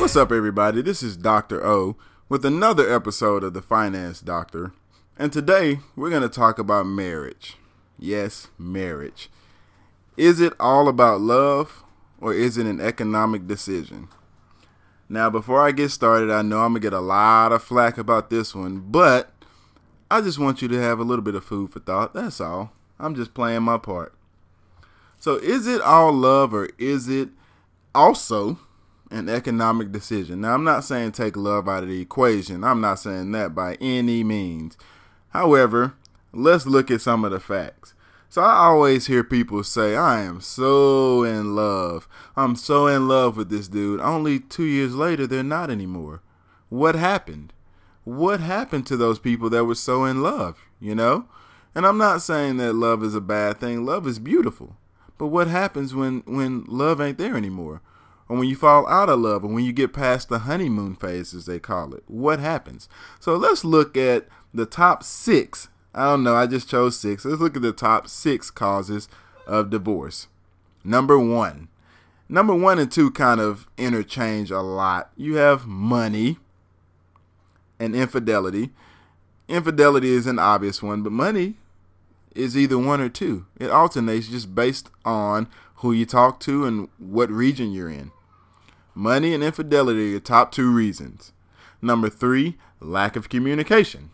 what's up, everybody? This is Dr. O with another episode of The Finance Doctor. And today we're going to talk about marriage. Yes, marriage. Is it all about love or is it an economic decision? Now, before I get started, I know I'm going to get a lot of flack about this one, but I just want you to have a little bit of food for thought. That's all. I'm just playing my part. So, is it all love or is it also an economic decision? Now, I'm not saying take love out of the equation. I'm not saying that by any means. However, let's look at some of the facts. So I always hear people say, I am so in love. I'm so in love with this dude. Only two years later, they're not anymore. What happened? What happened to those people that were so in love, you know? And I'm not saying that love is a bad thing. Love is beautiful. But what happens when, when love ain't there anymore? Or when you fall out of love, or when you get past the honeymoon phase, as they call it? What happens? So let's look at the top six I don't know. I just chose six. Let's look at the top six causes of divorce. Number one. Number one and two kind of interchange a lot. You have money and infidelity. Infidelity is an obvious one, but money is either one or two. It alternates just based on who you talk to and what region you're in. Money and infidelity are your top two reasons. Number three, lack of communication.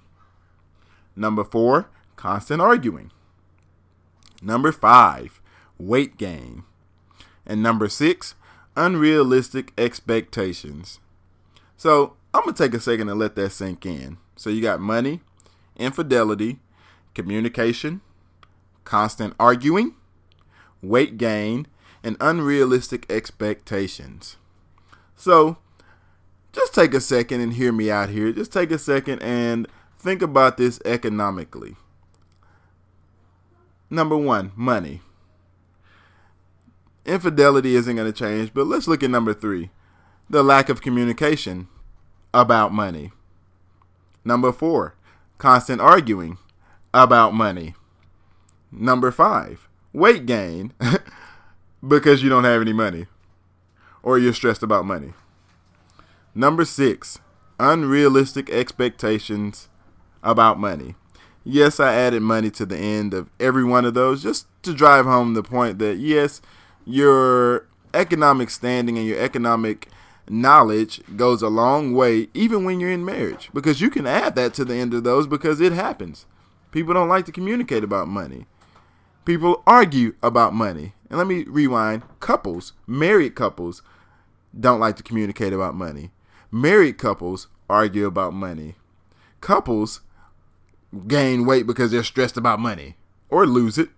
Number four, constant arguing. Number five, weight gain. And number six, unrealistic expectations. So I'm going to take a second and let that sink in. So you got money, infidelity, communication, constant arguing, weight gain, and unrealistic expectations. So just take a second and hear me out here. Just take a second and Think about this economically. Number one, money. Infidelity isn't going to change, but let's look at number three the lack of communication about money. Number four, constant arguing about money. Number five, weight gain because you don't have any money or you're stressed about money. Number six, unrealistic expectations about money. Yes, I added money to the end of every one of those just to drive home the point that yes, your economic standing and your economic knowledge goes a long way even when you're in marriage because you can add that to the end of those because it happens. People don't like to communicate about money. People argue about money. And let me rewind. Couples, married couples don't like to communicate about money. Married couples argue about money. Couples gain weight because they're stressed about money or lose it.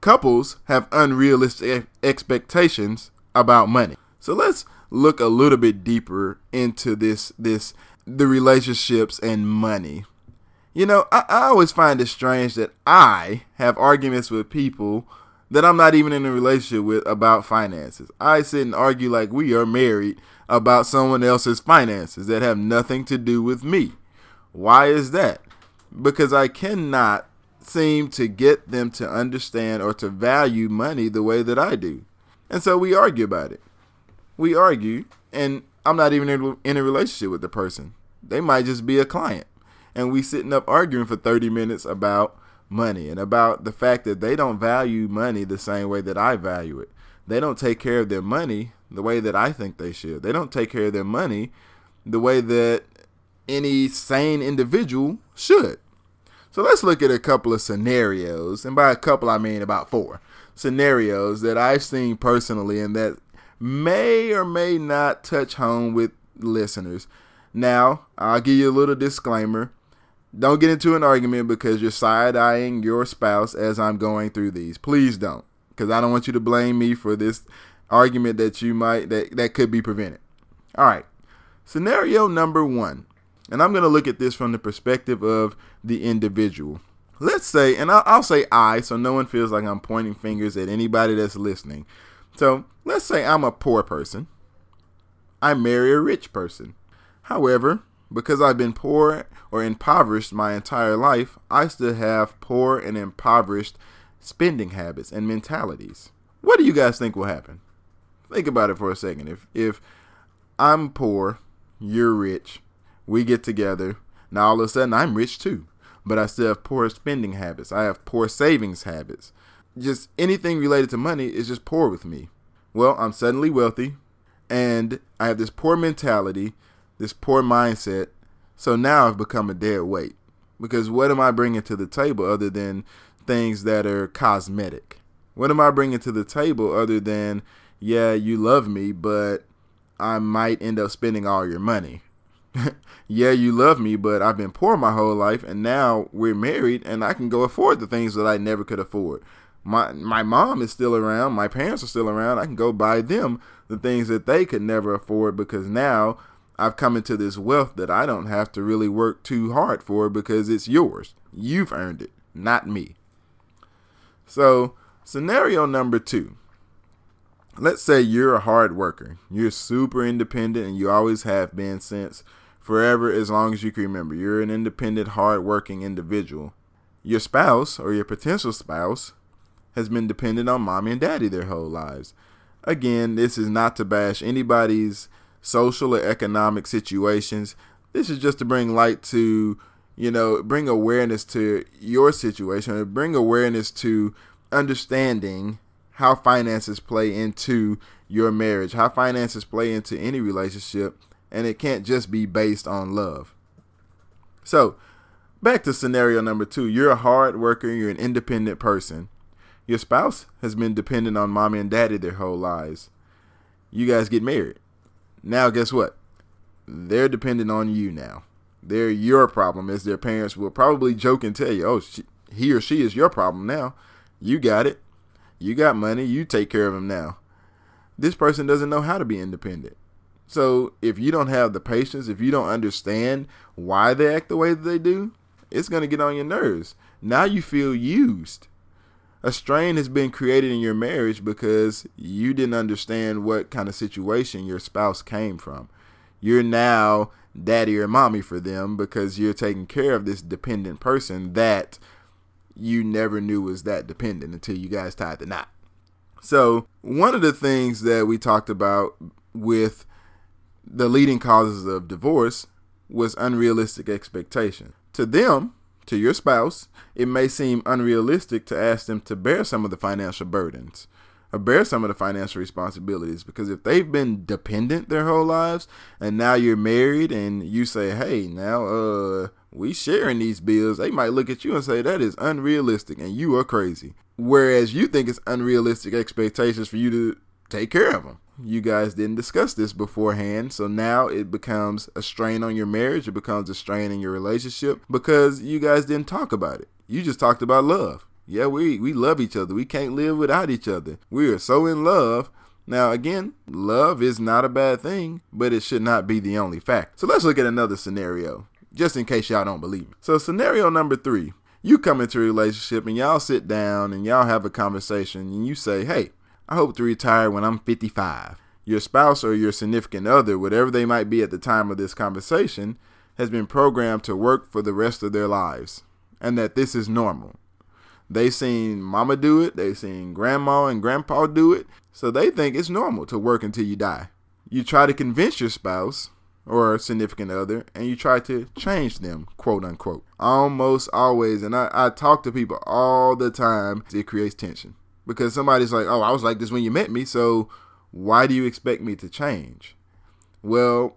Couples have unrealistic expectations about money. So let's look a little bit deeper into this this the relationships and money. You know, I, I always find it strange that I have arguments with people that I'm not even in a relationship with about finances. I sit and argue like we are married about someone else's finances that have nothing to do with me. Why is that? because I cannot seem to get them to understand or to value money the way that I do. And so we argue about it. We argue, and I'm not even in a relationship with the person. They might just be a client. And we sitting up arguing for 30 minutes about money and about the fact that they don't value money the same way that I value it. They don't take care of their money the way that I think they should. They don't take care of their money the way that any sane individual should. So let's look at a couple of scenarios, and by a couple I mean about four scenarios that I've seen personally and that may or may not touch home with listeners. Now, I'll give you a little disclaimer. Don't get into an argument because you're side eyeing your spouse as I'm going through these. Please don't, because I don't want you to blame me for this argument that you might that, that could be prevented. All right. Scenario number one and I'm going to look at this from the perspective of the individual. Let's say, and I'll, I'll, say I, so no one feels like I'm pointing fingers at anybody that's listening. So let's say I'm a poor person. I marry a rich person. However, because I've been poor or impoverished my entire life, I still have poor and impoverished spending habits and mentalities. What do you guys think will happen? Think about it for a second. If if I'm poor, you're rich, we get together. Now all of a sudden I'm rich too, but I still have poor spending habits. I have poor savings habits. Just anything related to money is just poor with me. Well, I'm suddenly wealthy and I have this poor mentality, this poor mindset. So now I've become a dead weight. Because what am I bringing to the table other than things that are cosmetic? What am I bringing to the table other than, yeah, you love me, but I might end up spending all your money? yeah, you love me, but I've been poor my whole life, and now we're married, and I can go afford the things that I never could afford. My my mom is still around, my parents are still around. I can go buy them the things that they could never afford because now I've come into this wealth that I don't have to really work too hard for because it's yours. You've earned it, not me. So, scenario number two. Let's say you're a hard worker. You're super independent and you always have been since forever as long as you can remember. You're an independent, hard-working individual. Your spouse or your potential spouse has been dependent on mommy and daddy their whole lives. Again, this is not to bash anybody's social or economic situations. This is just to bring light to, you know, bring awareness to your situation, bring awareness to understanding how finances play into your marriage, how finances play into any relationship, and it can't just be based on love. So, back to scenario number two you're a hard worker, you're an independent person. Your spouse has been dependent on mommy and daddy their whole lives. You guys get married. Now, guess what? They're dependent on you now. They're your problem, as their parents will probably joke and tell you, oh, she, he or she is your problem now. You got it. You got money. You take care of him now. This person doesn't know how to be independent. So if you don't have the patience, if you don't understand why they act the way that they do, it's going to get on your nerves. Now you feel used. A strain has been created in your marriage because you didn't understand what kind of situation your spouse came from. You're now daddy or mommy for them because you're taking care of this dependent person that you never knew was that dependent until you guys tied the knot. So, one of the things that we talked about with the leading causes of divorce was unrealistic expectation. To them, to your spouse, it may seem unrealistic to ask them to bear some of the financial burdens or bear some of the financial responsibilities because if they've been dependent their whole lives and now you're married and you say, "Hey, now uh we sharing these bills," they might look at you and say that is unrealistic and you are crazy. Whereas you think it's unrealistic expectations for you to take care of them you guys didn't discuss this beforehand. So now it becomes a strain on your marriage. It becomes a strain in your relationship because you guys didn't talk about it. You just talked about love. Yeah, we, we love each other. We can't live without each other. We are so in love. Now, again, love is not a bad thing, but it should not be the only fact. So let's look at another scenario, just in case y'all don't believe me. So, scenario number three you come into a relationship and y'all sit down and y'all have a conversation and you say, hey, I hope to retire when I'm 55. Your spouse or your significant other, whatever they might be at the time of this conversation, has been programmed to work for the rest of their lives and that this is normal. They've seen mama do it, they've seen grandma and grandpa do it, so they think it's normal to work until you die. You try to convince your spouse or significant other and you try to change them, quote unquote. Almost always, and I, I talk to people all the time, it creates tension because somebody's like, "Oh, I was like this when you met me, so why do you expect me to change?" Well,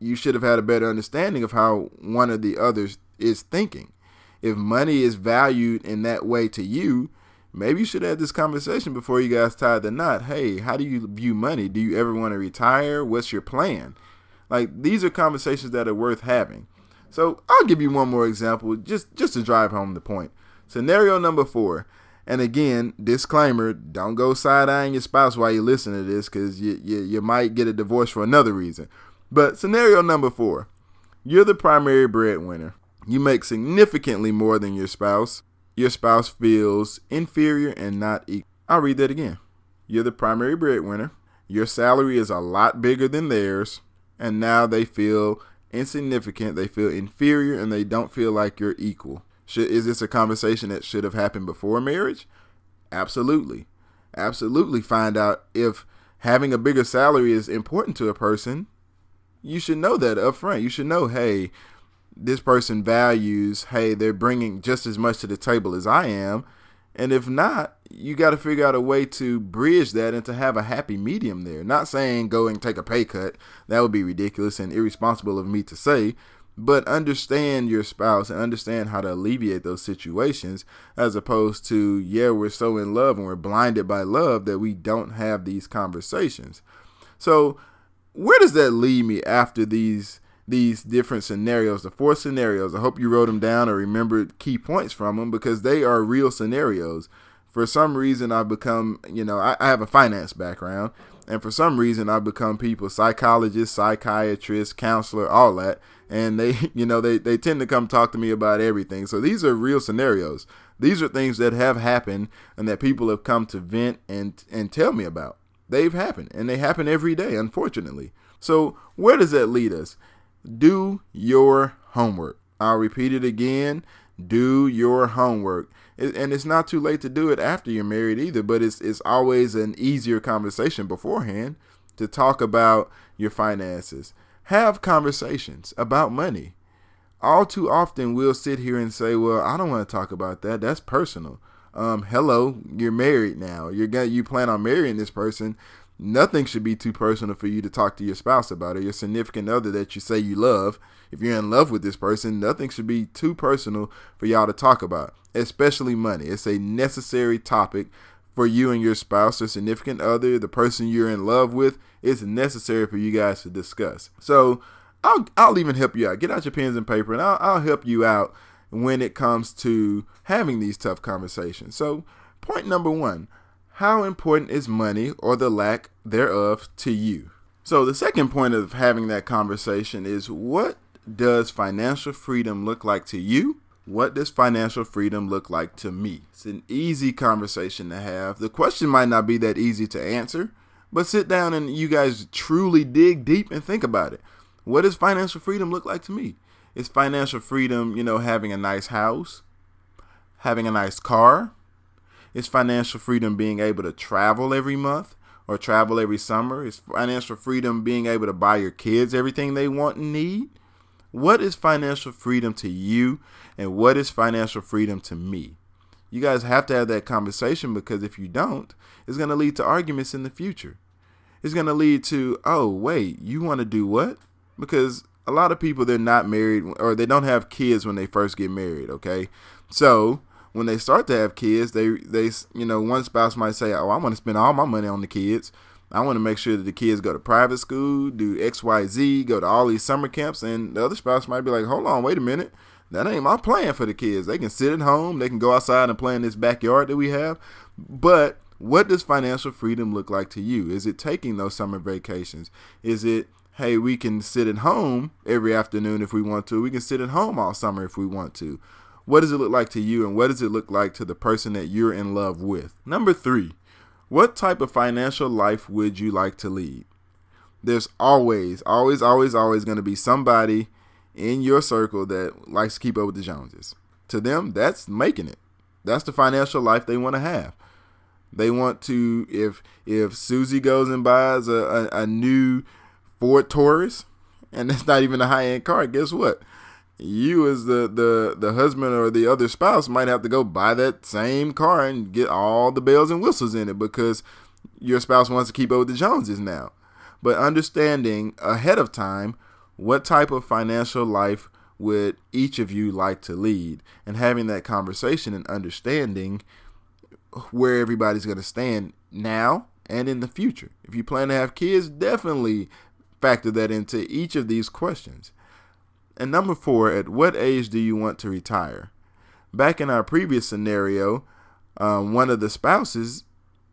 you should have had a better understanding of how one of the others is thinking. If money is valued in that way to you, maybe you should have this conversation before you guys tie the knot. Hey, how do you view money? Do you ever want to retire? What's your plan? Like these are conversations that are worth having. So I'll give you one more example just just to drive home the point. Scenario number four. And again, disclaimer: don't go side eyeing your spouse while you listen to this, because you, you you might get a divorce for another reason. But scenario number four: you're the primary breadwinner. You make significantly more than your spouse. Your spouse feels inferior and not equal. I'll read that again. You're the primary breadwinner. Your salary is a lot bigger than theirs, and now they feel insignificant. They feel inferior, and they don't feel like you're equal. Should, is this a conversation that should have happened before marriage? Absolutely. Absolutely find out if having a bigger salary is important to a person. you should know that up front. You should know, hey, this person values, hey, they're bringing just as much to the table as I am. And if not, you got to figure out a way to bridge that and to have a happy medium there. Not saying go and take a pay cut. That would be ridiculous and irresponsible of me to say. But understand your spouse and understand how to alleviate those situations as opposed to, yeah, we're so in love and we're blinded by love that we don't have these conversations. So, where does that lead me after these these different scenarios, the four scenarios. I hope you wrote them down or remembered key points from them because they are real scenarios. For some reason, I've become, you know, I, I have a finance background, and for some reason, I've become people, psychologist, psychiatrist, counselor, all that. And they, you know, they, they tend to come talk to me about everything. So these are real scenarios. These are things that have happened and that people have come to vent and, and tell me about. They've happened, and they happen every day, unfortunately. So, where does that lead us? do your homework. I'll repeat it again. Do your homework. And it's not too late to do it after you're married either, but it's it's always an easier conversation beforehand to talk about your finances. Have conversations about money. All too often we'll sit here and say, "Well, I don't want to talk about that. That's personal." Um, hello, you're married now. You're gonna you plan on marrying this person nothing should be too personal for you to talk to your spouse about or your significant other that you say you love. If you're in love with this person, nothing should be too personal for y'all to talk about, especially money. It's a necessary topic for you and your spouse or significant other, the person you're in love with. It's necessary for you guys to discuss. So I'll, I'll even help you out. Get out your pens and paper and I'll, I'll help you out when it comes to having these tough conversations. So, point number one how important is money or the lack thereof to you? So, the second point of having that conversation is what does financial freedom look like to you? What does financial freedom look like to me? It's an easy conversation to have. The question might not be that easy to answer, but sit down and you guys truly dig deep and think about it. What does financial freedom look like to me? Is financial freedom, you know, having a nice house, having a nice car, is financial freedom being able to travel every month or travel every summer? Is financial freedom being able to buy your kids everything they want and need? What is financial freedom to you and what is financial freedom to me? You guys have to have that conversation because if you don't, it's going to lead to arguments in the future. It's going to lead to, oh, wait, you want to do what? Because a lot of people, they're not married or they don't have kids when they first get married, okay? So when they start to have kids, they they you know one spouse might say, "Oh, I want to spend all my money on the kids. I want to make sure that the kids go to private school, do X, Y, Z, go to all these summer camps." And the other spouse might be like, "Hold on, wait a minute." That ain't my plan for the kids. They can sit at home, they can go outside and play in this backyard that we have. But what does financial freedom look like to you? Is it taking those summer vacations? Is it hey, we can sit at home every afternoon if we want to. We can sit at home all summer if we want to. What does it look like to you, and what does it look like to the person that you're in love with? Number three, what type of financial life would you like to lead? There's always, always, always, always going to be somebody in your circle that likes to keep up with the Joneses. To them, that's making it. That's the financial life they want to have. They want to if if Susie goes and buys a, a, a new Ford Taurus, and it's not even a high end car, guess what? You as the, the the husband or the other spouse might have to go buy that same car and get all the bells and whistles in it because your spouse wants to keep up with the Joneses now. But understanding ahead of time what type of financial life would each of you like to lead and having that conversation and understanding where everybody's going to stand now and in the future. If you plan to have kids, definitely factor that into each of these questions. And number four, at what age do you want to retire? Back in our previous scenario, um, one of the spouses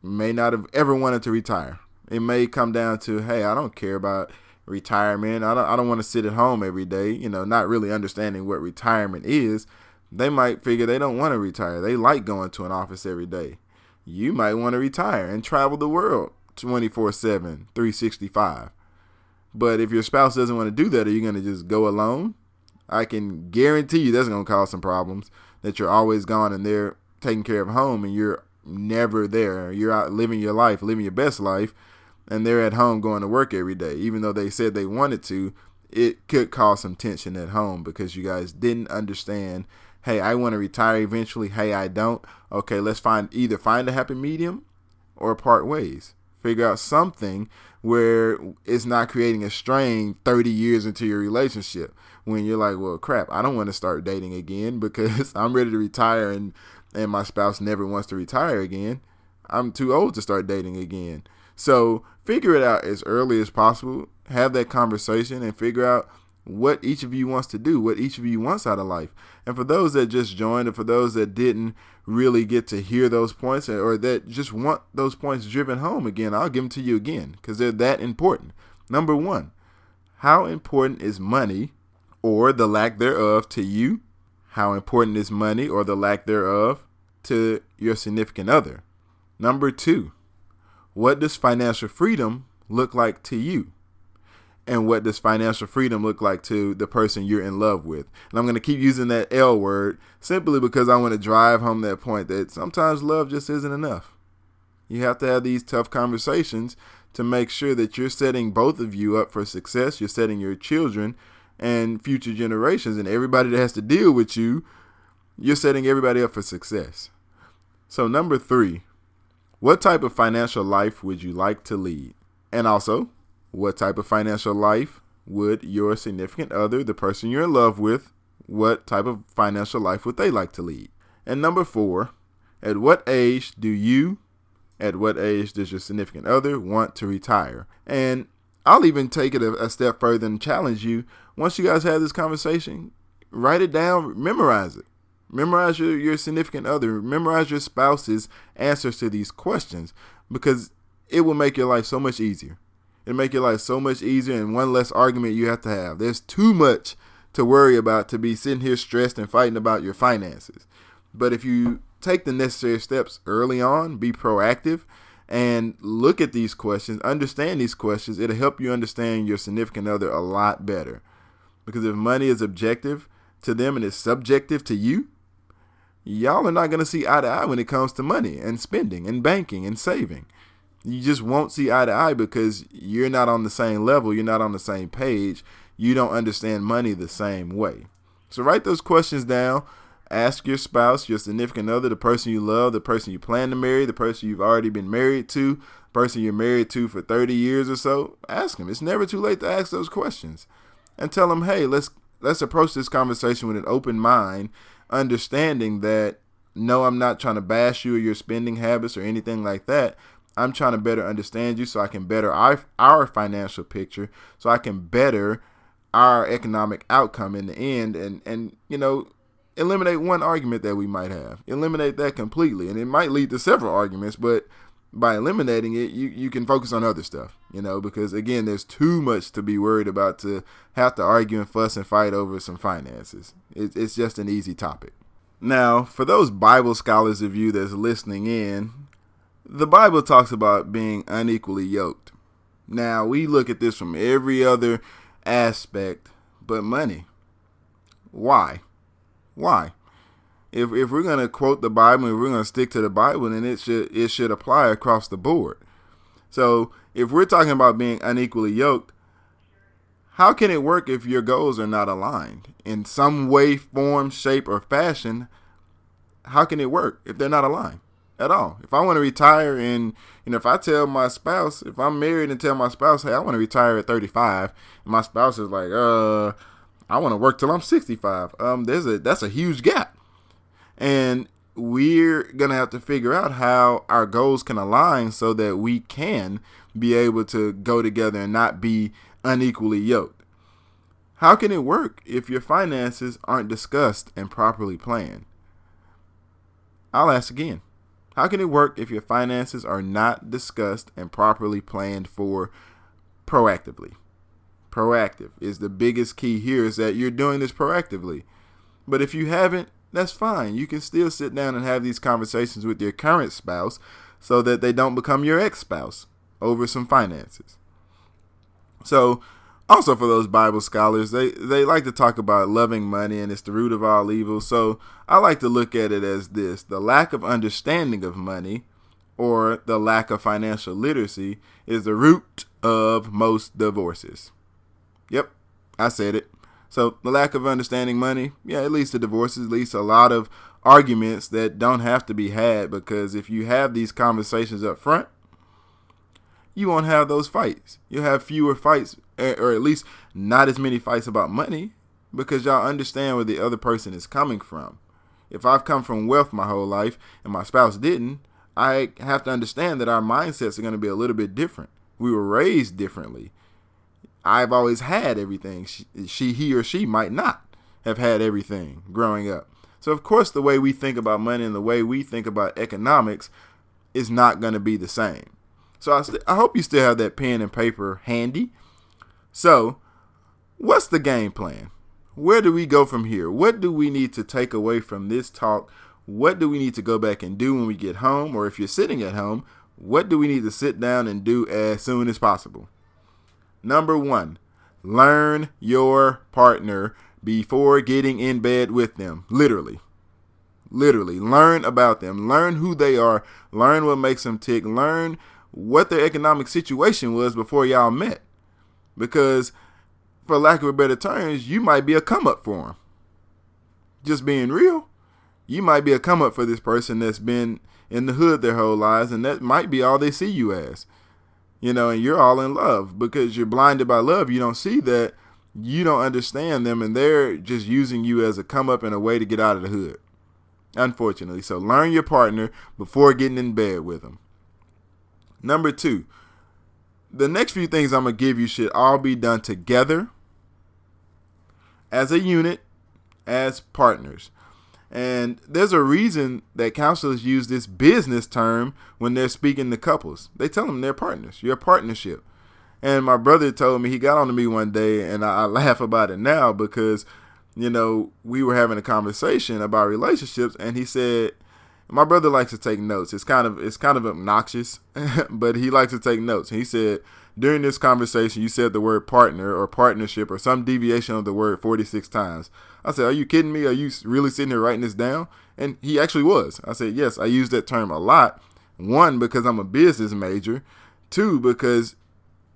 may not have ever wanted to retire. It may come down to, hey, I don't care about retirement. I don't, I don't want to sit at home every day, you know, not really understanding what retirement is. They might figure they don't want to retire. They like going to an office every day. You might want to retire and travel the world 24 7, 365. But if your spouse doesn't want to do that, are you going to just go alone? I can guarantee you that's going to cause some problems. That you're always gone and they're taking care of home and you're never there. You're out living your life, living your best life, and they're at home going to work every day, even though they said they wanted to, it could cause some tension at home because you guys didn't understand. Hey, I want to retire eventually. Hey, I don't. Okay, let's find either find a happy medium or part ways. Figure out something where it's not creating a strain 30 years into your relationship when you're like, well, crap, I don't want to start dating again because I'm ready to retire and and my spouse never wants to retire again. I'm too old to start dating again. So figure it out as early as possible. Have that conversation and figure out what each of you wants to do, what each of you wants out of life. And for those that just joined, and for those that didn't really get to hear those points, or that just want those points driven home again, I'll give them to you again because they're that important. Number one, how important is money or the lack thereof to you? How important is money or the lack thereof to your significant other? Number two, what does financial freedom look like to you? And what does financial freedom look like to the person you're in love with? And I'm going to keep using that L word simply because I want to drive home that point that sometimes love just isn't enough. You have to have these tough conversations to make sure that you're setting both of you up for success. You're setting your children and future generations and everybody that has to deal with you, you're setting everybody up for success. So, number three, what type of financial life would you like to lead? And also, what type of financial life would your significant other, the person you're in love with, what type of financial life would they like to lead? And number four, at what age do you, at what age does your significant other want to retire? And I'll even take it a, a step further and challenge you. Once you guys have this conversation, write it down, memorize it. Memorize your, your significant other, memorize your spouse's answers to these questions because it will make your life so much easier. It'll make your life so much easier and one less argument you have to have. There's too much to worry about to be sitting here stressed and fighting about your finances. But if you take the necessary steps early on, be proactive, and look at these questions, understand these questions, it'll help you understand your significant other a lot better. Because if money is objective to them and it's subjective to you, y'all are not going to see eye to eye when it comes to money and spending and banking and saving. You just won't see eye to eye because you're not on the same level, you're not on the same page, you don't understand money the same way. So write those questions down. Ask your spouse, your significant other, the person you love, the person you plan to marry, the person you've already been married to, the person you're married to for 30 years or so. Ask them. It's never too late to ask those questions. And tell them, "Hey, let's let's approach this conversation with an open mind understanding that no, I'm not trying to bash you or your spending habits or anything like that. I'm trying to better understand you so I can better our, our financial picture, so I can better our economic outcome in the end and and you know eliminate one argument that we might have. Eliminate that completely. And it might lead to several arguments but by eliminating it you, you can focus on other stuff you know because again there's too much to be worried about to have to argue and fuss and fight over some finances. It, it's just an easy topic. Now for those bible scholars of you that's listening in the bible talks about being unequally yoked. Now we look at this from every other aspect but money. Why? Why? If, if we're going to quote the bible and we're going to stick to the bible then it should it should apply across the board. So if we're talking about being unequally yoked, how can it work if your goals are not aligned? In some way, form, shape, or fashion? How can it work if they're not aligned at all? If I want to retire and you know, if I tell my spouse, if I'm married and tell my spouse, hey, I want to retire at 35, and my spouse is like, uh, I want to work till I'm 65. Um, there's a that's a huge gap, and we're gonna have to figure out how our goals can align so that we can be able to go together and not be unequally yoked. How can it work if your finances aren't discussed and properly planned? I'll ask again. How can it work if your finances are not discussed and properly planned for proactively? Proactive is the biggest key here is that you're doing this proactively. But if you haven't, that's fine. You can still sit down and have these conversations with your current spouse so that they don't become your ex spouse over some finances. So, also for those Bible scholars, they, they like to talk about loving money and it's the root of all evil. So, I like to look at it as this the lack of understanding of money or the lack of financial literacy is the root of most divorces. Yep, I said it. So the lack of understanding money, yeah, it leads to divorces, leads to a lot of arguments that don't have to be had because if you have these conversations up front, you won't have those fights. You'll have fewer fights, or at least not as many fights about money because y'all understand where the other person is coming from. If I've come from wealth my whole life and my spouse didn't, I have to understand that our mindsets are going to be a little bit different. We were raised differently. I've always had everything. She, she, he, or she might not have had everything growing up. So, of course, the way we think about money and the way we think about economics is not going to be the same. So, I, st- I hope you still have that pen and paper handy. So, what's the game plan? Where do we go from here? What do we need to take away from this talk? What do we need to go back and do when we get home? Or if you're sitting at home, what do we need to sit down and do as soon as possible? Number one, learn your partner before getting in bed with them. Literally. Literally. Learn about them. Learn who they are. Learn what makes them tick. Learn what their economic situation was before y'all met. Because, for lack of a better terms, you might be a come up for them. Just being real. You might be a come up for this person that's been in the hood their whole lives, and that might be all they see you as you know, and you're all in love because you're blinded by love. You don't see that you don't understand them, and they're just using you as a come up and a way to get out of the hood. Unfortunately, so learn your partner before getting in bed with them. Number two, the next few things I'm gonna give you should all be done together as a unit, as partners. And there's a reason that counselors use this business term when they're speaking to couples. They tell them they're partners. You're a partnership. And my brother told me he got on to me one day, and I, I laugh about it now because, you know, we were having a conversation about relationships, and he said, my brother likes to take notes. It's kind of it's kind of obnoxious, but he likes to take notes. He said during this conversation, you said the word partner or partnership or some deviation of the word 46 times. I said, Are you kidding me? Are you really sitting here writing this down? And he actually was. I said, Yes, I use that term a lot. One, because I'm a business major. Two, because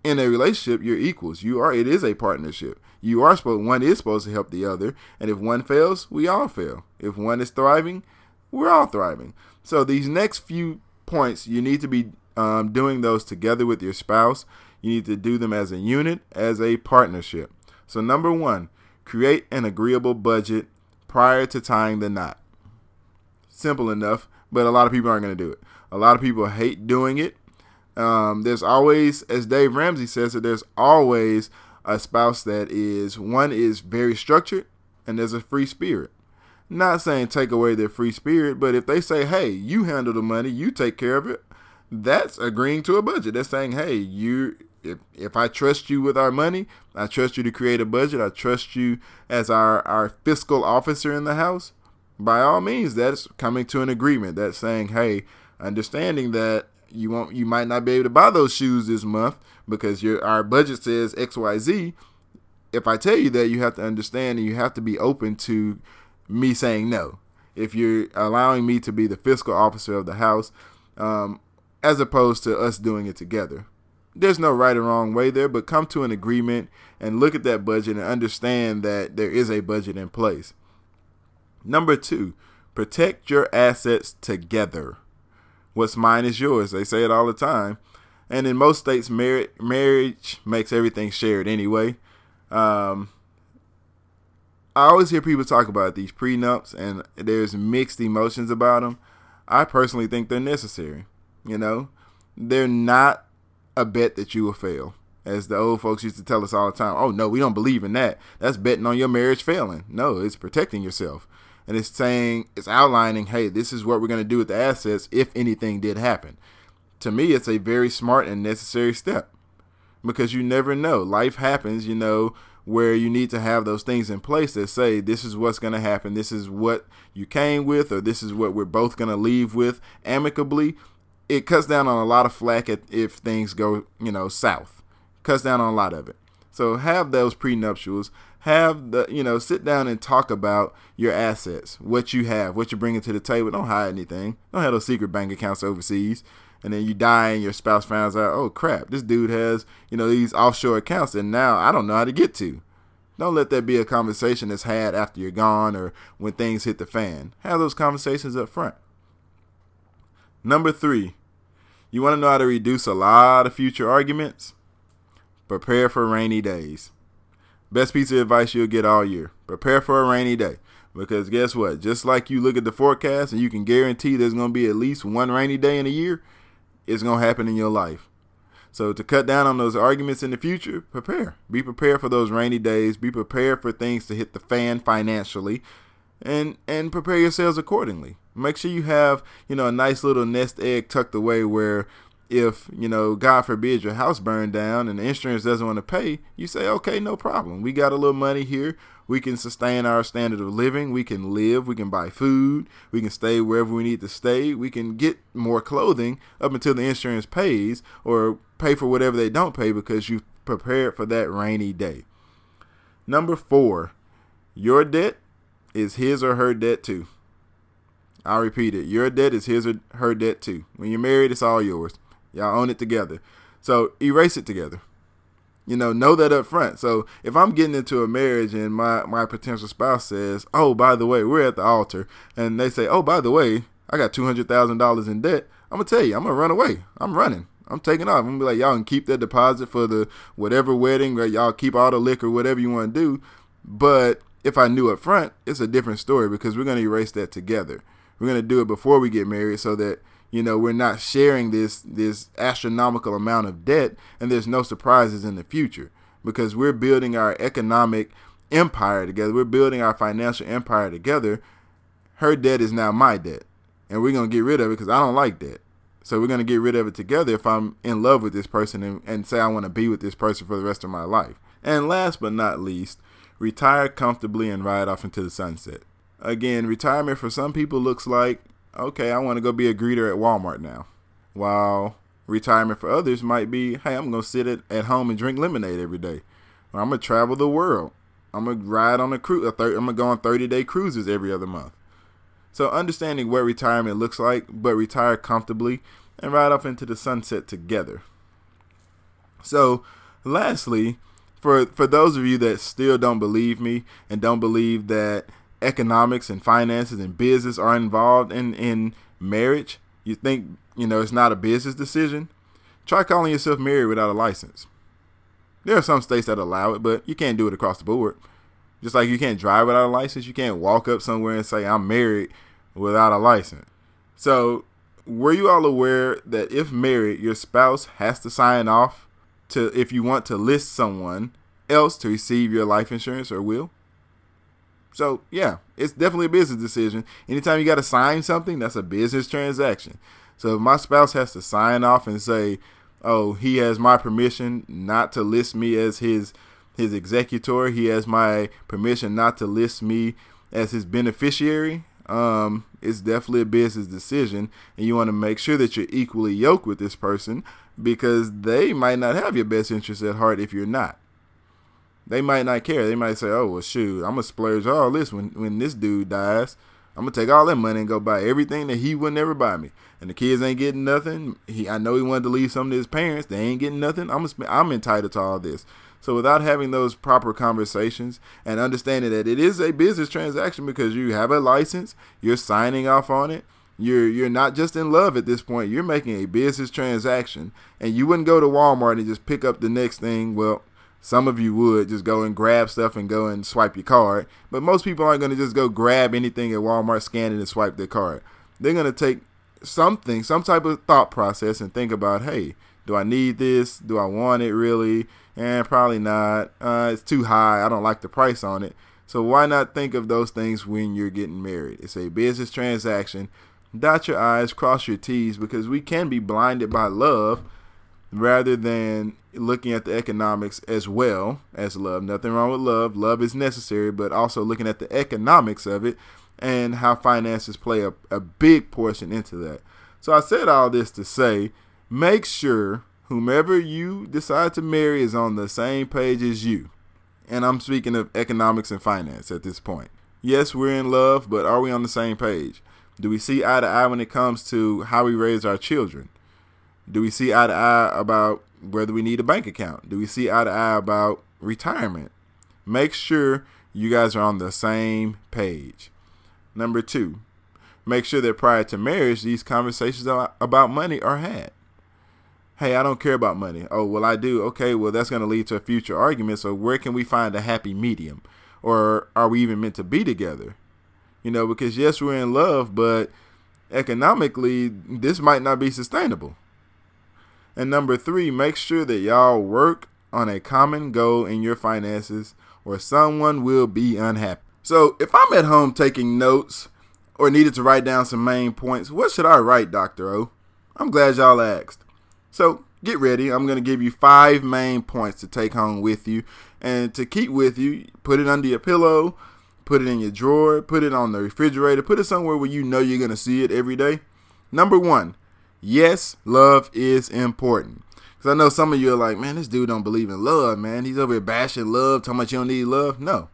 in a relationship, you're equals. You are, it is a partnership. You are supposed, one is supposed to help the other. And if one fails, we all fail. If one is thriving, we're all thriving. So these next few points, you need to be um, doing those together with your spouse. You need to do them as a unit, as a partnership. So, number one, Create an agreeable budget prior to tying the knot. Simple enough, but a lot of people aren't going to do it. A lot of people hate doing it. Um, there's always, as Dave Ramsey says, that there's always a spouse that is one is very structured and there's a free spirit. Not saying take away their free spirit, but if they say, "Hey, you handle the money, you take care of it," that's agreeing to a budget. They're saying, "Hey, you if if I trust you with our money, I trust you to create a budget. I trust you as our our fiscal officer in the house. By all means, that's coming to an agreement. That's saying, hey, understanding that you won't, you might not be able to buy those shoes this month because your our budget says X Y Z. If I tell you that, you have to understand and you have to be open to me saying no. If you're allowing me to be the fiscal officer of the house, um, as opposed to us doing it together there's no right or wrong way there, but come to an agreement and look at that budget and understand that there is a budget in place. Number two, protect your assets together. What's mine is yours. They say it all the time. And in most states, mar- marriage makes everything shared anyway. Um, I always hear people talk about these prenups, and there's mixed emotions about them. I personally think they're necessary. You know, they're not a bet that you will fail. As the old folks used to tell us all the time, oh no, we don't believe in that. That's betting on your marriage failing. No, it's protecting yourself. And it's saying, it's outlining, hey, this is what we're going to do with the assets if anything did happen. To me, it's a very smart and necessary step because you never know. Life happens, you know, where you need to have those things in place that say, this is what's going to happen. This is what you came with, or this is what we're both going to leave with amicably it cuts down on a lot of flack if things go, you know, south. Cuts down on a lot of it. So have those prenuptials. Have the, you know, sit down and talk about your assets, what you have, what you're bringing to the table. Don't hide anything. Don't have those secret bank accounts overseas. And then you die and your spouse finds out, oh crap, this dude has, you know, these offshore accounts and now I don't know how to get to. Don't let that be a conversation that's had after you're gone or when things hit the fan. Have those conversations up front. Number three, you want to know how to reduce a lot of future arguments? Prepare for rainy days. Best piece of advice you'll get all year. Prepare for a rainy day. Because guess what? Just like you look at the forecast and you can guarantee there's going to be at least one rainy day in a year, it's going to happen in your life. So to cut down on those arguments in the future, prepare. Be prepared for those rainy days. Be prepared for things to hit the fan financially, and and prepare yourselves accordingly. Make sure you have you know a nice little nest egg tucked away where if you know god forbid your house burned down and the insurance doesn't want to pay you say okay no problem. We got a little money here. We can sustain our standard of living. We can live. We can buy food. We can stay wherever we need to stay. We can get more clothing up until the insurance pays or pay for whatever they don't pay because you prepared for that rainy day. Number four your debt is his or her debt too. I'll repeat it. Your debt is his or her debt too. When you're married, it's all yours. Y'all own it together. So erase it together. You know, know that up front. So if I'm getting into a marriage and my, my potential spouse says, Oh, by the way, we're at the altar, and they say, Oh, by the way, I got two hundred thousand dollars in debt, I'm gonna tell you, I'm gonna run away. I'm running. I'm taking off. I'm gonna be like, Y'all can keep that deposit for the whatever wedding, or y'all keep all the liquor, whatever you want to do. But if I knew up front, it's a different story because we're gonna erase that together. We're gonna do it before we get married so that you know we're not sharing this this astronomical amount of debt and there's no surprises in the future because we're building our economic empire together. We're building our financial empire together. Her debt is now my debt and we're going to get rid of it because i don't like debt. So we're going to get rid of it together if i'm in love with this person and, and say i want to be with this person for the rest of my life. And last but not least retire comfortably and ride off into the sunset. Again retirement for some people looks like okay, I want to go be a greeter at Walmart now. While retirement for others might be, hey, I'm going to sit at, at home and drink lemonade every day. Or I'm going to travel the world. I'm going to ride on a cruise. I'm going to go on 30 day cruises every other month. So understanding what retirement looks like, but retire comfortably and ride off into the sunset together. So, lastly, for for those of you that still don't believe me and don't believe that economics and finances and business are involved in in marriage, you think you know it's not a business decision. Try calling yourself married without a license. There are some states that allow it, but you can't do it across the board. Just like you can't drive without a license, you can't walk up somewhere and say I'm married without a license. So, were you all aware that if married, your spouse has to sign off to if you want to list someone else to receive your life insurance or will? So yeah, it's definitely a business decision. Anytime you got to sign something, that's a business transaction. So if my spouse has to sign off and say, "Oh, he has my permission not to list me as his his executor. He has my permission not to list me as his beneficiary." Um, it's definitely a business decision, and you want to make sure that you're equally yoked with this person because they might not have your best interest at heart if you're not they might not care. They might say, "Oh well, shoot, I'm gonna splurge all this when when this dude dies. I'm gonna take all that money and go buy everything that he would never buy me." And the kids ain't getting nothing. He, I know he wanted to leave something to his parents. They ain't getting nothing. I'm I'm entitled to all this. So without having those proper conversations and understanding that it is a business transaction because you have a license, you're signing off on it. You're you're not just in love at this point. You're making a business transaction, and you wouldn't go to Walmart and just pick up the next thing. Well, some of you would just go and grab stuff and go and swipe your card, but most people aren't going to just go grab anything at Walmart, scan it, and swipe their card. They're going to take something, some type of thought process, and think about, hey, do I need this? Do I want it really? And probably not. Uh, it's too high. I don't like the price on it. So why not think of those things when you're getting married? It's a business transaction. Dot your I's, cross your T's, because we can be blinded by love rather than looking at the economics as well as love. Nothing wrong with love. Love is necessary, but also looking at the economics of it and how finances play a, a big portion into that. So I said all this to say make sure whomever you decide to marry is on the same page as you. And I'm speaking of economics and finance at this point. Yes, we're in love, but are we on the same page? Do we see eye to eye when it comes to how we raise our children? Do we see eye to eye about whether we need a bank account? Do we see eye to eye about retirement? Make sure you guys are on the same page. Number two, make sure that prior to marriage, these conversations about money are had. Hey, I don't care about money. Oh, well, I do. Okay, well, that's going to lead to a future argument. So, where can we find a happy medium? Or are we even meant to be together? You know, because yes, we're in love, but economically, this might not be sustainable. And number three, make sure that y'all work on a common goal in your finances or someone will be unhappy. So if I'm at home taking notes or needed to write down some main points, what should I write, Dr. O? I'm glad y'all asked. So get ready. I'm going to give you five main points to take home with you and to keep with you. Put it under your pillow, put it in your drawer, put it on the refrigerator, put it somewhere where you know you're going to see it every day. Number one, yes, love is important. Because I know some of you are like, man, this dude don't believe in love, man. He's over here bashing love, talking about you don't need love. No,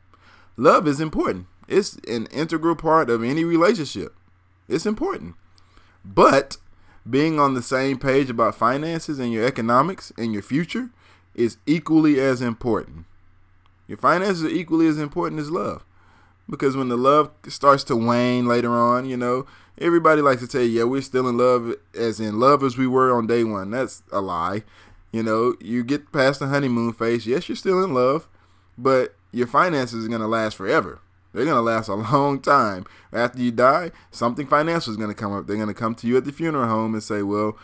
love is important. It's an integral part of any relationship. It's important. But being on the same page about finances and your economics and your future is equally as important. Your finances are equally as important as love. Because when the love starts to wane later on, you know, everybody likes to tell you, yeah, we're still in love as in love as we were on day one. That's a lie. You know, you get past the honeymoon phase. Yes, you're still in love, but your finances are going to last forever. They're going to last a long time. After you die, something financial is going to come up. They're going to come to you at the funeral home and say, well,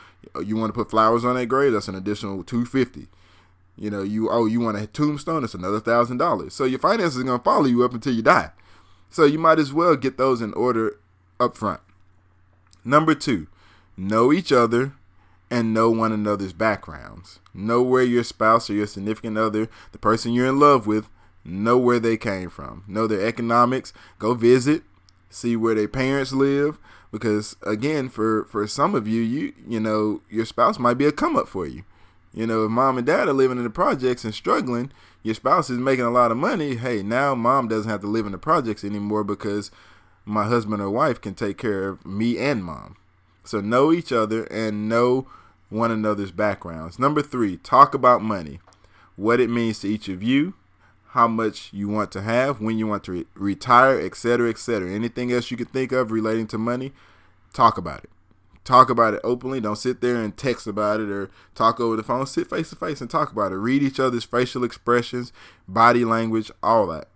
you want to put flowers on that grave? That's an additional 250 You know, you oh, you want a tombstone? It's another thousand dollars. So your finances are going to follow you up until you die. So you might as well get those in order up front. Number two, know each other and know one another's backgrounds. Know where your spouse or your significant other, the person you're in love with, know where they came from. Know their economics. Go visit, see where their parents live. Because again, for for some of you, you you know your spouse might be a come up for you. You know, if mom and dad are living in the projects and struggling, your spouse is making a lot of money. Hey, now mom doesn't have to live in the projects anymore because my husband or wife can take care of me and mom. So know each other and know one another's backgrounds. Number three, talk about money, what it means to each of you, how much you want to have, when you want to re- retire, etc., etc. Anything else you can think of relating to money, talk about it. Talk about it openly. Don't sit there and text about it or talk over the phone. Sit face to face and talk about it. Read each other's facial expressions, body language, all that.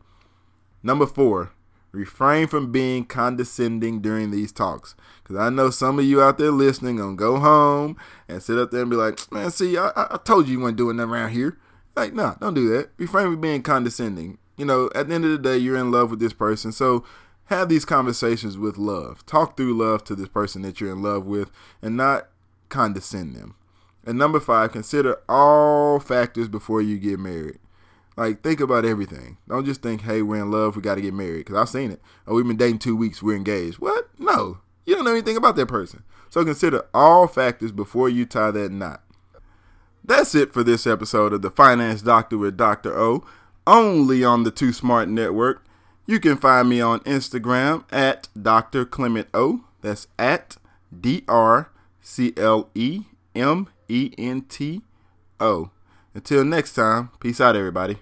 Number four, refrain from being condescending during these talks. Because I know some of you out there listening gonna go home and sit up there and be like, man, see, I, I told you you weren't doing that around here. Like, nah, don't do that. Refrain from being condescending. You know, at the end of the day, you're in love with this person. So have these conversations with love. Talk through love to this person that you're in love with and not condescend them. And number five, consider all factors before you get married. Like, think about everything. Don't just think, hey, we're in love, we got to get married. Because I've seen it. Oh, we've been dating two weeks, we're engaged. What? No. You don't know anything about that person. So consider all factors before you tie that knot. That's it for this episode of the Finance Doctor with Dr. O, only on the Too Smart Network. You can find me on Instagram at Dr. Clement O. That's at D R C L E M E N T O. Until next time, peace out, everybody.